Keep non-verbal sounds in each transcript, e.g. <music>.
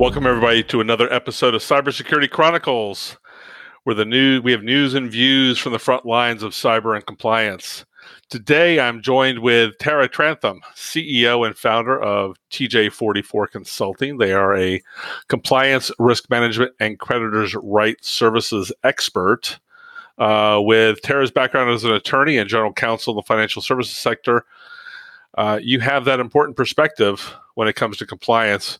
Welcome everybody to another episode of Cybersecurity Chronicles, where the new we have news and views from the front lines of cyber and compliance. Today, I'm joined with Tara Trantham, CEO and founder of TJ44 Consulting. They are a compliance, risk management, and creditors' rights services expert. Uh, with Tara's background as an attorney and general counsel in the financial services sector, uh, you have that important perspective when it comes to compliance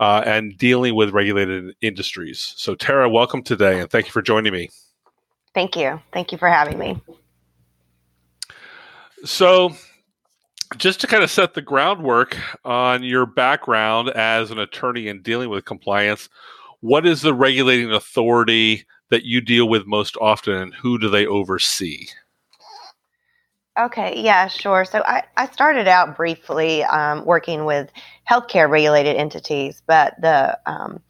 uh, and dealing with regulated industries. So, Tara, welcome today, and thank you for joining me. Thank you. Thank you for having me. So, just to kind of set the groundwork on your background as an attorney and dealing with compliance, what is the regulating authority that you deal with most often, and who do they oversee? Okay, yeah, sure. So I, I started out briefly um, working with healthcare regulated entities, but the um,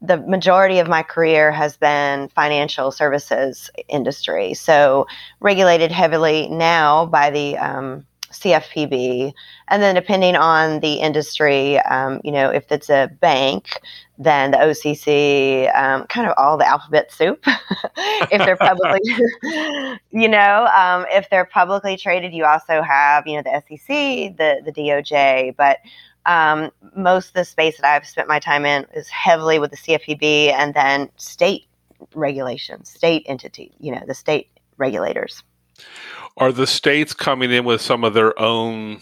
the majority of my career has been financial services industry. So regulated heavily now by the um, CFPB, and then depending on the industry, um, you know, if it's a bank, then the OCC, um, kind of all the alphabet soup. <laughs> if they're publicly, <laughs> you know, um, if they're publicly traded, you also have, you know, the SEC, the the DOJ, but um, most of the space that I've spent my time in is heavily with the CFPB and then state regulations, state entity, you know, the state regulators. Are the states coming in with some of their own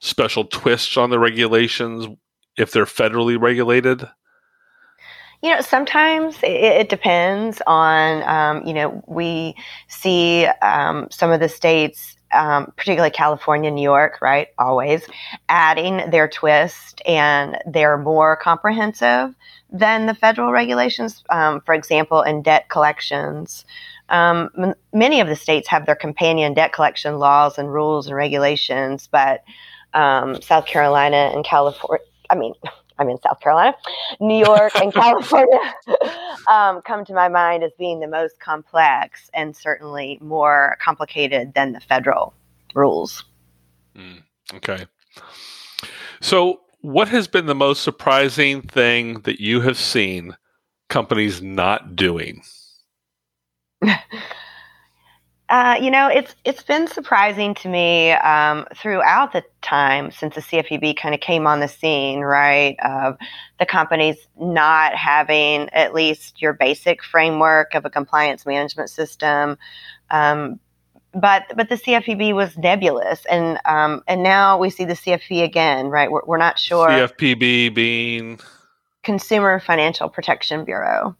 special twists on the regulations if they're federally regulated? You know, sometimes it, it depends on, um, you know, we see um, some of the states, um, particularly California, New York, right? Always adding their twist and they're more comprehensive than the federal regulations. Um, for example, in debt collections, um, m- many of the states have their companion debt collection laws and rules and regulations, but um, South Carolina and California, I mean, I'm in South Carolina, New York and <laughs> California <laughs> um, come to my mind as being the most complex and certainly more complicated than the federal rules. Mm, okay. So, what has been the most surprising thing that you have seen companies not doing? <laughs> Uh, you know, it's it's been surprising to me um, throughout the time since the CFPB kind of came on the scene, right? Of the companies not having at least your basic framework of a compliance management system, um, but but the CFPB was nebulous, and um, and now we see the CFP again, right? We're, we're not sure. CFPB being Consumer Financial Protection Bureau.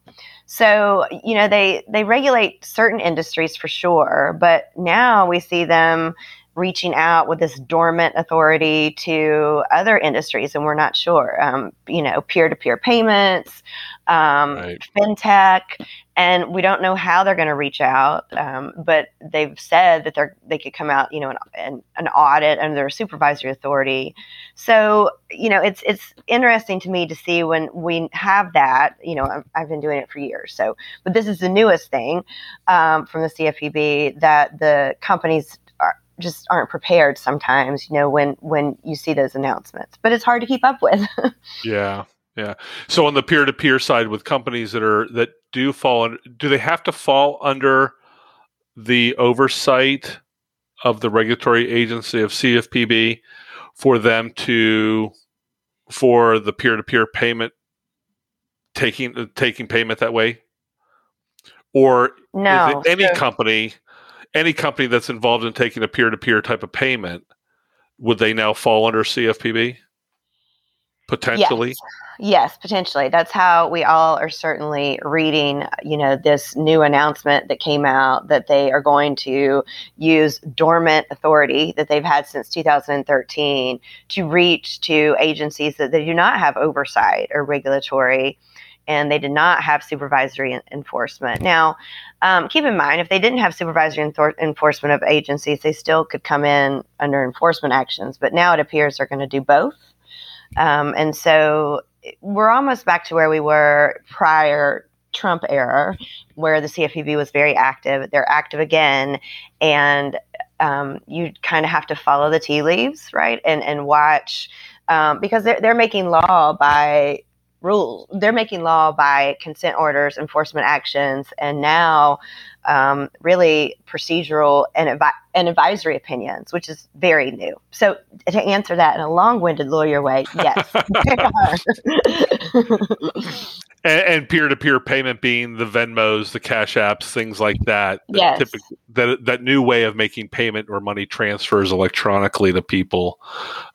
So, you know, they they regulate certain industries for sure, but now we see them reaching out with this dormant authority to other industries, and we're not sure. Um, you know, peer to peer payments, um, right. fintech, and we don't know how they're going to reach out. Um, but they've said that they're they could come out, you know, an, an audit under their supervisory authority. So you know, it's it's interesting to me to see when we have that. You know, I've, I've been doing it for years. So, but this is the newest thing um, from the CFPB that the companies just aren't prepared sometimes you know when when you see those announcements but it's hard to keep up with <laughs> yeah yeah. So on the peer-to-peer side with companies that are that do fall under, do they have to fall under the oversight of the regulatory agency of cfpb for them to for the peer-to-peer payment taking taking payment that way? Or no, any company any company that's involved in taking a peer to peer type of payment, would they now fall under CFPB? Potentially? Yes. yes, potentially. That's how we all are certainly reading, you know, this new announcement that came out that they are going to use dormant authority that they've had since 2013 to reach to agencies that they do not have oversight or regulatory and they did not have supervisory enforcement. Now, um, keep in mind, if they didn't have supervisory enforcement of agencies, they still could come in under enforcement actions. But now it appears they're going to do both. Um, and so we're almost back to where we were prior Trump era, where the CFPB was very active. They're active again, and um, you kind of have to follow the tea leaves, right? And and watch um, because they're they're making law by rules. They're making law by consent orders, enforcement actions, and now um, really procedural and, advi- and advisory opinions, which is very new. So, to answer that in a long winded lawyer way, yes, <laughs> <laughs> and peer to peer payment being the Venmos, the Cash Apps, things like that. Yes. That, that, that new way of making payment or money transfers electronically to people,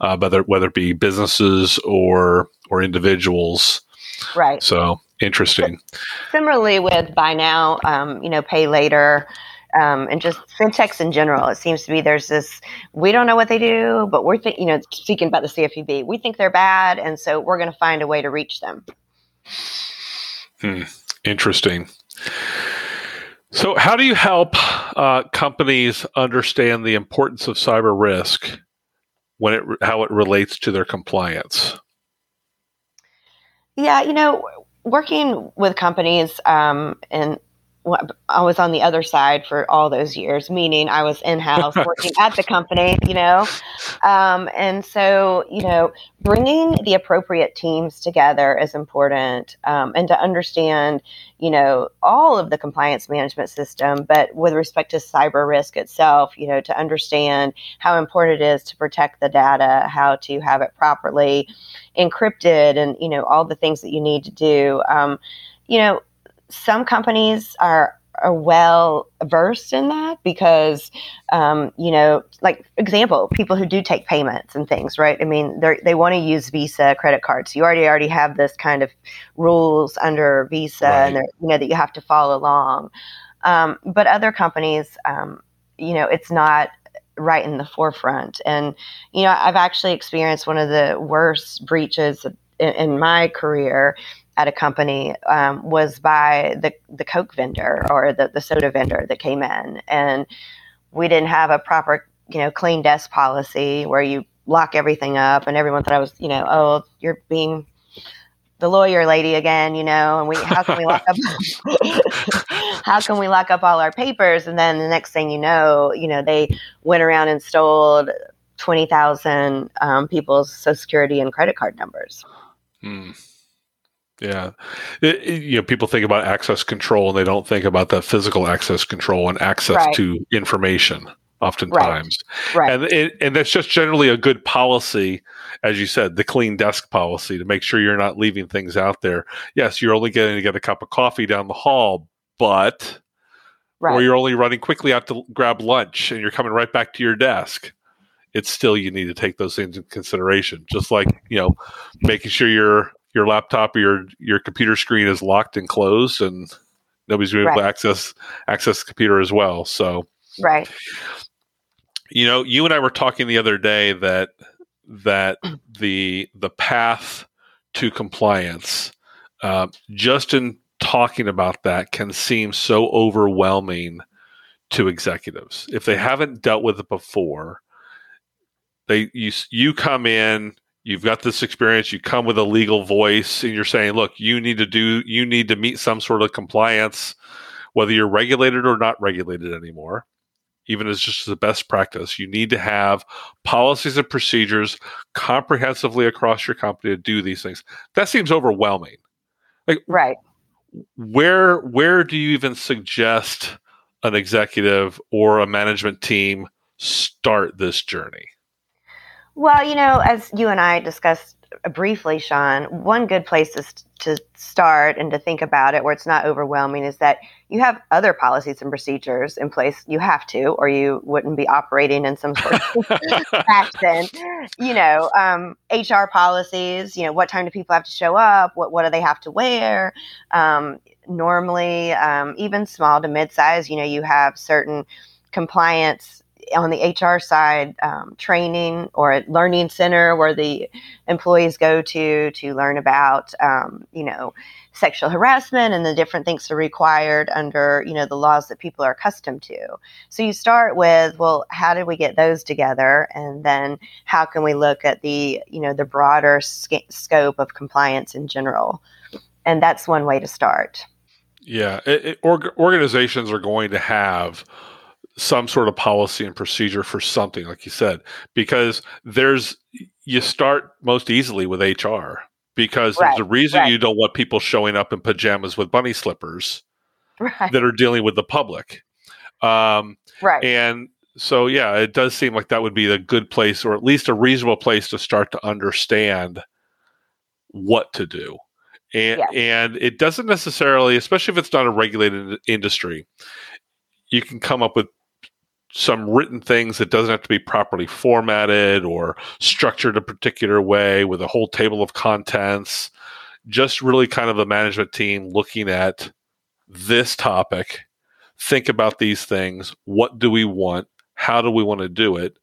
uh, whether whether it be businesses or or individuals. Right. So interesting. Similarly, with buy now, um, you know, pay later. Um, and just fintechs in general, it seems to be there's this we don't know what they do, but we're th- you know speaking about the CFPB, we think they're bad, and so we're going to find a way to reach them. Hmm. Interesting. So, how do you help uh, companies understand the importance of cyber risk when it how it relates to their compliance? Yeah, you know, working with companies um, and I was on the other side for all those years, meaning I was in house <laughs> working at the company, you know. Um, and so, you know, bringing the appropriate teams together is important um, and to understand, you know, all of the compliance management system, but with respect to cyber risk itself, you know, to understand how important it is to protect the data, how to have it properly encrypted, and, you know, all the things that you need to do. Um, you know, some companies are are well versed in that because um, you know like example people who do take payments and things right? I mean they they want to use visa credit cards. You already already have this kind of rules under visa right. and you know that you have to follow along. Um, but other companies um, you know it's not right in the forefront. And you know i've actually experienced one of the worst breaches in, in my career at a company um, was by the, the Coke vendor or the, the soda vendor that came in. And we didn't have a proper, you know, clean desk policy where you lock everything up and everyone thought I was, you know, oh, you're being the lawyer lady again, you know, and we how can we lock up <laughs> how can we lock up all our papers? And then the next thing you know, you know, they went around and stole twenty thousand um, people's social security and credit card numbers. Hmm. Yeah, it, it, you know, people think about access control and they don't think about the physical access control and access right. to information. Oftentimes, right. right. and it, and that's just generally a good policy, as you said, the clean desk policy to make sure you're not leaving things out there. Yes, you're only getting to get a cup of coffee down the hall, but right. or you're only running quickly out to grab lunch and you're coming right back to your desk it's still you need to take those things in consideration just like you know making sure you're your laptop or your your computer screen is locked and closed, and nobody's going right. to access access the computer as well. So, right. You know, you and I were talking the other day that that <clears throat> the the path to compliance, uh, just in talking about that, can seem so overwhelming to executives if they haven't dealt with it before. They you you come in you've got this experience you come with a legal voice and you're saying look you need to do you need to meet some sort of compliance whether you're regulated or not regulated anymore. Even as just the best practice you need to have policies and procedures comprehensively across your company to do these things. That seems overwhelming. Like right. where where do you even suggest an executive or a management team start this journey well, you know, as you and I discussed briefly, Sean, one good place is to start and to think about it where it's not overwhelming is that you have other policies and procedures in place. You have to, or you wouldn't be operating in some sort of <laughs> action. You know, um, HR policies, you know, what time do people have to show up? What, what do they have to wear? Um, normally, um, even small to mid size, you know, you have certain compliance on the HR side, um, training or a learning center where the employees go to to learn about, um, you know, sexual harassment and the different things that are required under, you know, the laws that people are accustomed to. So you start with, well, how did we get those together, and then how can we look at the, you know, the broader sc- scope of compliance in general, and that's one way to start. Yeah, it, it, org- organizations are going to have some sort of policy and procedure for something like you said because there's you start most easily with hr because right. there's a reason right. you don't want people showing up in pajamas with bunny slippers right. that are dealing with the public. Um, right. And so, yeah, it does seem like that would be a good place, or at least a reasonable place to start to understand what to do. And, yeah. and it doesn't necessarily, especially if it's not a regulated industry, you can come up with some written things that doesn't have to be properly formatted or structured a particular way with a whole table of contents. Just really kind of the management team looking at this topic, think about these things. What do we want? How do we want to do it?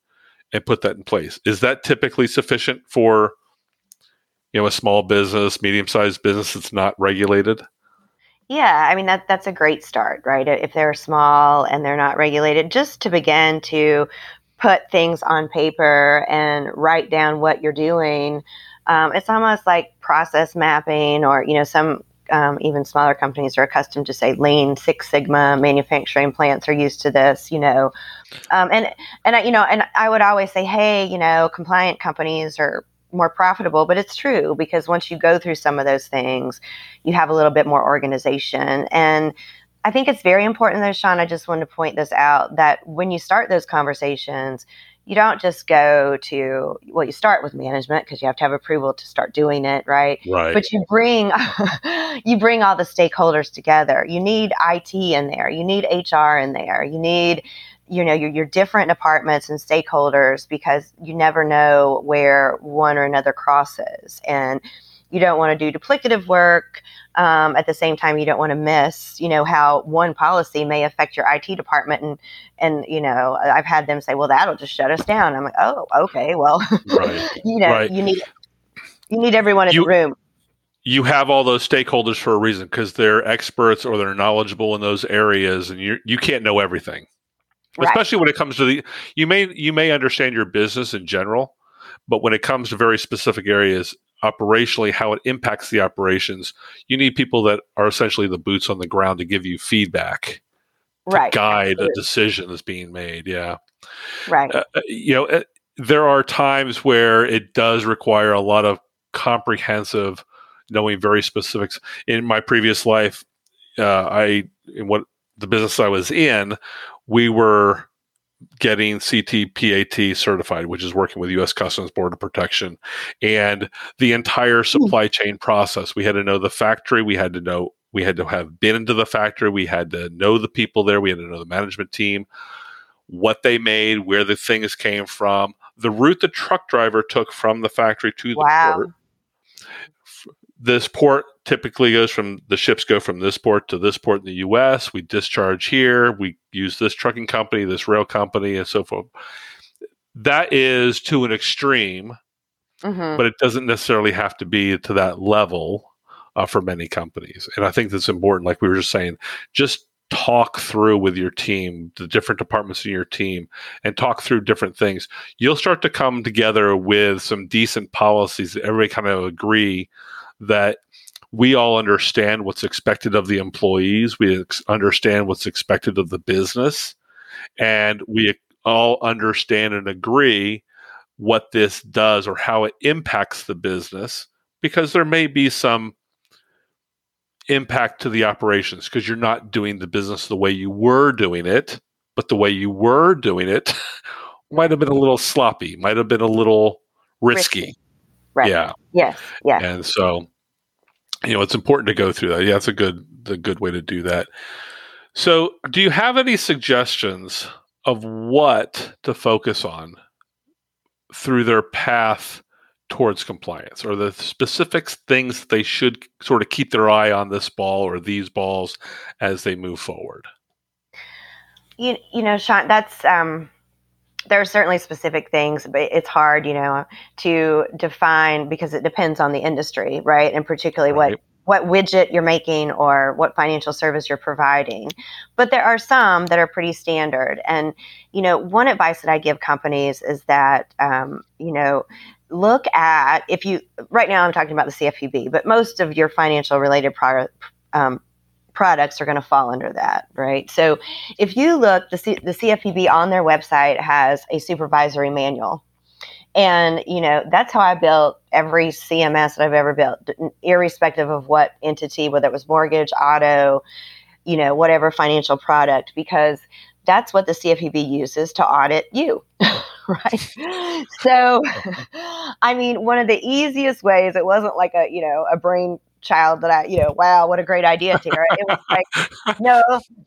And put that in place. Is that typically sufficient for you know a small business, medium sized business that's not regulated? Yeah, I mean that that's a great start, right? If they're small and they're not regulated, just to begin to put things on paper and write down what you're doing. Um, it's almost like process mapping, or you know, some um, even smaller companies are accustomed to say Lean Six Sigma. Manufacturing plants are used to this, you know, um, and and I, you know, and I would always say, hey, you know, compliant companies are more profitable, but it's true because once you go through some of those things, you have a little bit more organization. And I think it's very important, though, Sean. I just wanted to point this out that when you start those conversations, you don't just go to well you start with management because you have to have approval to start doing it right right but you bring <laughs> you bring all the stakeholders together you need it in there you need hr in there you need you know your, your different departments and stakeholders because you never know where one or another crosses. And you don't want to do duplicative work um, at the same time you don't want to miss you know how one policy may affect your it department. And and you know i've had them say well that'll just shut us down. I'm like oh okay well right. <laughs> you know right. you need you need everyone in you, the room. you have all those stakeholders for a reason because they're experts or they're knowledgeable in those areas and you you can't know everything right. especially when it comes to the you may you may understand your business in general but when it comes to very specific areas operationally how it impacts the operations you need people that are essentially the boots on the ground to give you feedback right guide Absolutely. a decision that's being made yeah right uh, uh you know uh, there are times where it does require a lot of comprehensive knowing very specifics in my previous life uh, i in what the business i was in we were getting CTPAT certified, which is working with U.S. Customs Border Protection, and the entire hmm. supply chain process. We had to know the factory. We had to know. We had to have been into the factory. We had to know the people there. We had to know the management team, what they made, where the things came from, the route the truck driver took from the factory to the wow. port. This port typically goes from the ships go from this port to this port in the US. We discharge here. We use this trucking company, this rail company, and so forth. That is to an extreme, mm-hmm. but it doesn't necessarily have to be to that level uh, for many companies. And I think that's important. Like we were just saying, just talk through with your team, the different departments in your team, and talk through different things. You'll start to come together with some decent policies that everybody kind of agree that we all understand what's expected of the employees. We ex- understand what's expected of the business. And we all understand and agree what this does or how it impacts the business because there may be some impact to the operations because you're not doing the business the way you were doing it, but the way you were doing it <laughs> might have been a little sloppy, might have been a little risky. risky. Right. Yeah. Yes. Yeah. And so you know it's important to go through that. Yeah that's a good the good way to do that. So do you have any suggestions of what to focus on through their path towards compliance or the specific things they should sort of keep their eye on this ball or these balls as they move forward? You, you know sean that's um there are certainly specific things, but it's hard, you know, to define because it depends on the industry, right? And particularly right. what what widget you're making or what financial service you're providing. But there are some that are pretty standard. And you know, one advice that I give companies is that um, you know look at if you right now I'm talking about the CFPB, but most of your financial related product um, products are going to fall under that, right? So if you look, the, C- the CFPB on their website has a supervisory manual. And, you know, that's how I built every CMS that I've ever built, irrespective of what entity, whether it was mortgage, auto, you know, whatever financial product, because that's what the CFPB uses to audit you. <laughs> right. So, <laughs> I mean, one of the easiest ways, it wasn't like a, you know, a brain child that I, you know, wow, what a great idea, Tara. It was like, <laughs> no,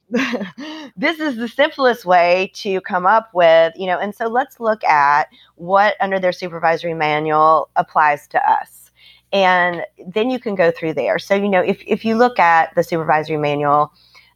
<laughs> this is the simplest way to come up with, you know, and so let's look at what under their supervisory manual applies to us. And then you can go through there. So, you know, if, if you look at the supervisory manual,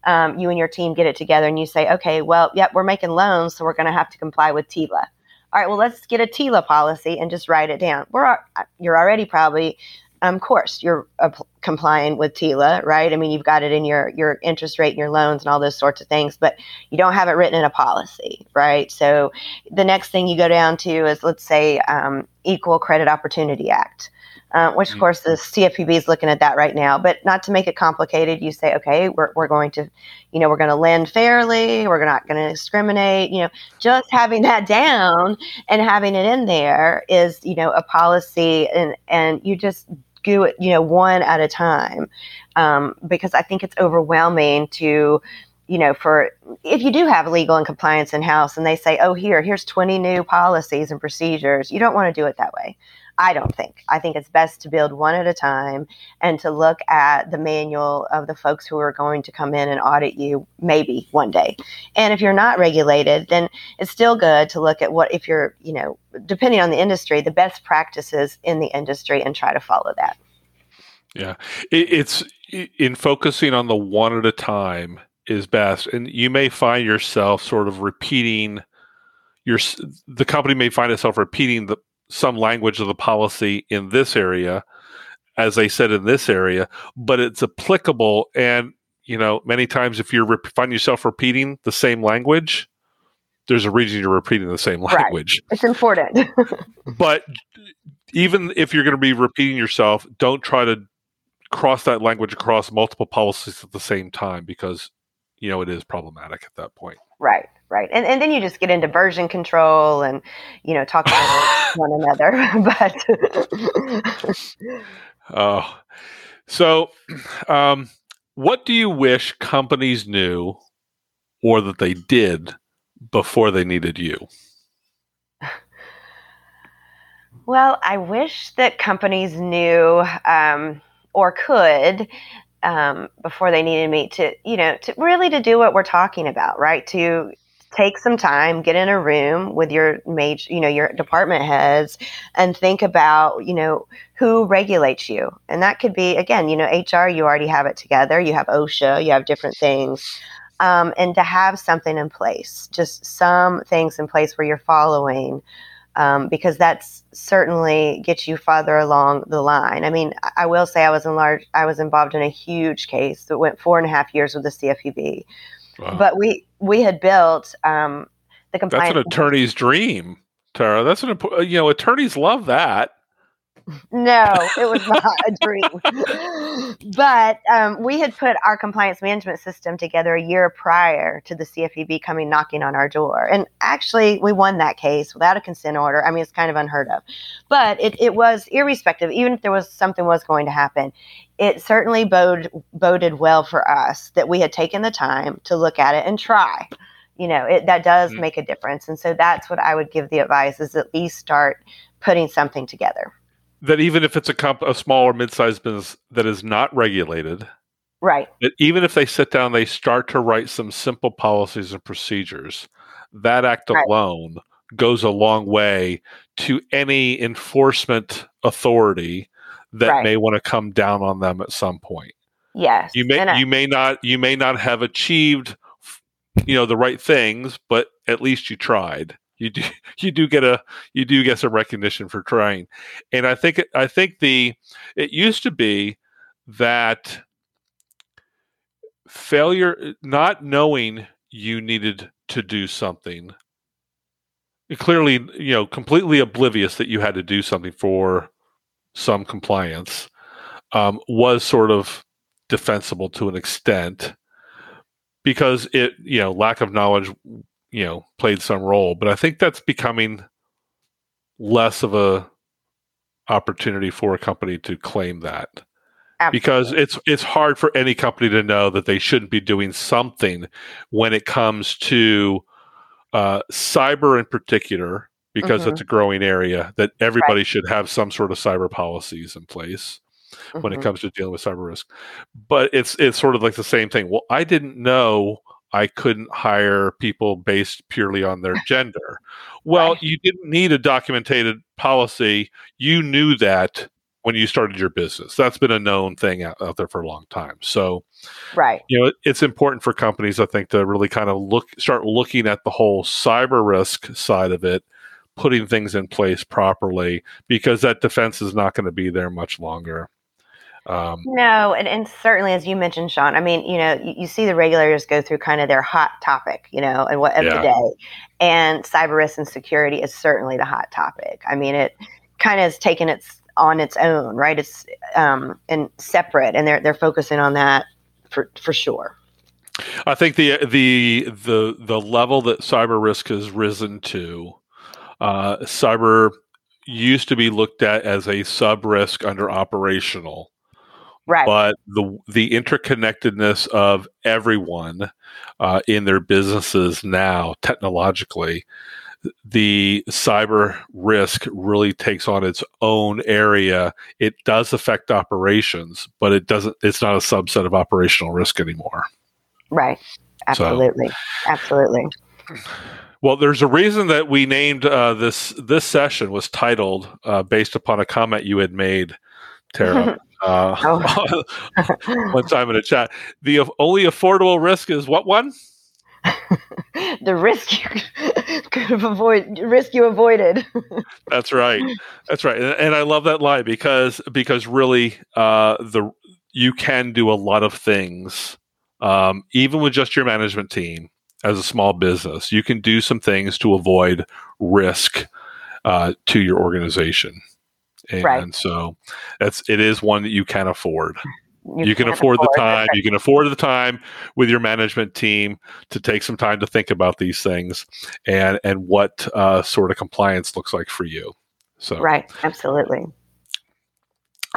um, you and your team get it together and you say, okay, well, yep, we're making loans, so we're going to have to comply with TILA. All right, well, let's get a TILA policy and just write it down. We're you're already probably of course you're uh, complying with TILA, right? I mean, you've got it in your your interest rate and your loans and all those sorts of things, but you don't have it written in a policy, right? So the next thing you go down to is let's say um, Equal Credit Opportunity Act. Uh, which of mm-hmm. course the CFPB is looking at that right now. But not to make it complicated, you say, okay, we're, we're going to, you know, we're going to lend fairly. We're not going to discriminate. You know, just having that <laughs> down and having it in there is, you know, a policy, and and you just do it, you know, one at a time, um, because I think it's overwhelming to, you know, for if you do have legal and compliance in house and they say, oh, here, here's 20 new policies and procedures, you don't want to do it that way. I don't think. I think it's best to build one at a time and to look at the manual of the folks who are going to come in and audit you maybe one day. And if you're not regulated, then it's still good to look at what, if you're, you know, depending on the industry, the best practices in the industry and try to follow that. Yeah. It, it's in focusing on the one at a time is best. And you may find yourself sort of repeating your, the company may find itself repeating the, some language of the policy in this area, as they said in this area, but it's applicable. And, you know, many times if you re- find yourself repeating the same language, there's a reason you're repeating the same language. Right. It's important. <laughs> but even if you're going to be repeating yourself, don't try to cross that language across multiple policies at the same time because, you know, it is problematic at that point. Right right? And, and then you just get into version control and you know talk about <laughs> one another <laughs> but oh. So um, what do you wish companies knew or that they did before they needed you? Well i wish that companies knew um, or could um, before they needed me to, you know, to really to do what we're talking about, right? To take some time, get in a room with your major, you know, your department heads and think about, you know, who regulates you. And that could be, again, you know, HR, you already have it together. You have OSHA, you have different things. Um, and to have something in place, just some things in place where you're following, um, because that's certainly gets you farther along the line. I mean, I will say I was in large, I was involved in a huge case that went four and a half years with the CFPB Wow. But we we had built um, the compliance. That's an attorney's dream, Tara. That's an you know attorneys love that. No, it was not a dream. <laughs> but um, we had put our compliance management system together a year prior to the CFPB coming knocking on our door. And actually, we won that case without a consent order. I mean, it's kind of unheard of. But it, it was irrespective, even if there was something was going to happen, it certainly bode, boded well for us that we had taken the time to look at it and try. You know, it, that does mm-hmm. make a difference. And so that's what I would give the advice is at least start putting something together that even if it's a comp- a small or mid-sized business that is not regulated, right? That even if they sit down, they start to write some simple policies and procedures. That act right. alone goes a long way to any enforcement authority that right. may want to come down on them at some point. Yes, you may I- you may not you may not have achieved you know the right things, but at least you tried you do <laughs> you do get a you do get some recognition for trying. And i think i think the it used to be that failure not knowing you needed to do something clearly you know completely oblivious that you had to do something for some compliance um, was sort of defensible to an extent because it you know lack of knowledge you know played some role but i think that's becoming less of a opportunity for a company to claim that Absolutely. because it's it's hard for any company to know that they shouldn't be doing something when it comes to uh, cyber in particular because Mhm. it's a growing area that everybody should have some sort of cyber policies in place when it Mhm. comes to dealing with cyber risk. But it's it's sort of like the same thing. Well, I didn't know I couldn't hire people based purely on their <laughs> gender. Well, Right. you didn't need a documented policy. You knew that when you started your business. That's been a known thing out, out there for a long time. So, right. you know, it- it's important for companies, I think, to really kind of look, start looking at the whole cyber risk side of it, putting things in place properly, because that defense is not going to be there much longer. Um, No, and, and certainly, as you mentioned, Sean, I mean, you know, you, you see the regulators go through kind of their hot topic, you know, and what of Yeah. the day. And cyber risk and security is certainly the hot topic. I mean, it kind of has taken its on its own, right? It's um, and separate, and they're they're focusing on that for for sure. I think the the the the level that cyber risk has risen to, uh, cyber used to be looked at as a sub risk under operational, Right. but the the interconnectedness of everyone uh, in their businesses now, technologically, the cyber risk really takes on its own area. It does affect operations, but it doesn't. It's not a subset of operational risk anymore. right. So- Absolutely. Absolutely. Well, there's a reason that we named uh, this this session was titled uh, based upon a comment you had made, Tara, <laughs> uh, Oh. <laughs> one time in a chat. The only affordable risk is what one? <laughs> the risk you <laughs> could have avoided, risk you avoided. That's right. That's right. And, and I love that line because because really uh, the you can do a lot of things um, even with just your management team as a small business. You can do some things to avoid risk uh, to your organization. And Right. so that's it is one that you can afford. You, can can't afford the time. You can afford the time with your management team to take some time to think about these things and and what uh, sort of compliance looks like for you. So, Right. Absolutely.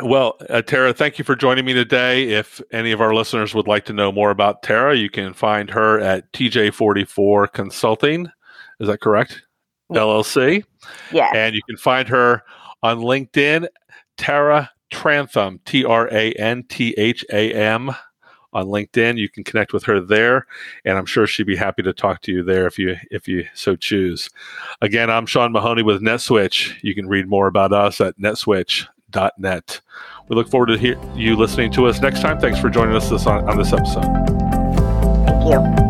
well, uh, Tara, thank you for joining me today. If any of our listeners would like to know more about Tara, you can find her at TJ44 Consulting. Is that correct? Yeah. LLC. Yeah. And you can find her on LinkedIn, Tara Trantham, T R A N T H A M, on LinkedIn. You can connect with her there, and I'm sure she'd be happy to talk to you there if you if you so choose. Again, I'm Sean Mahoney with NetSwitch. You can read more about us at netswitch.net. We look forward to hear, you listening to us next time. Thanks for joining us this on, on this episode. Thank you.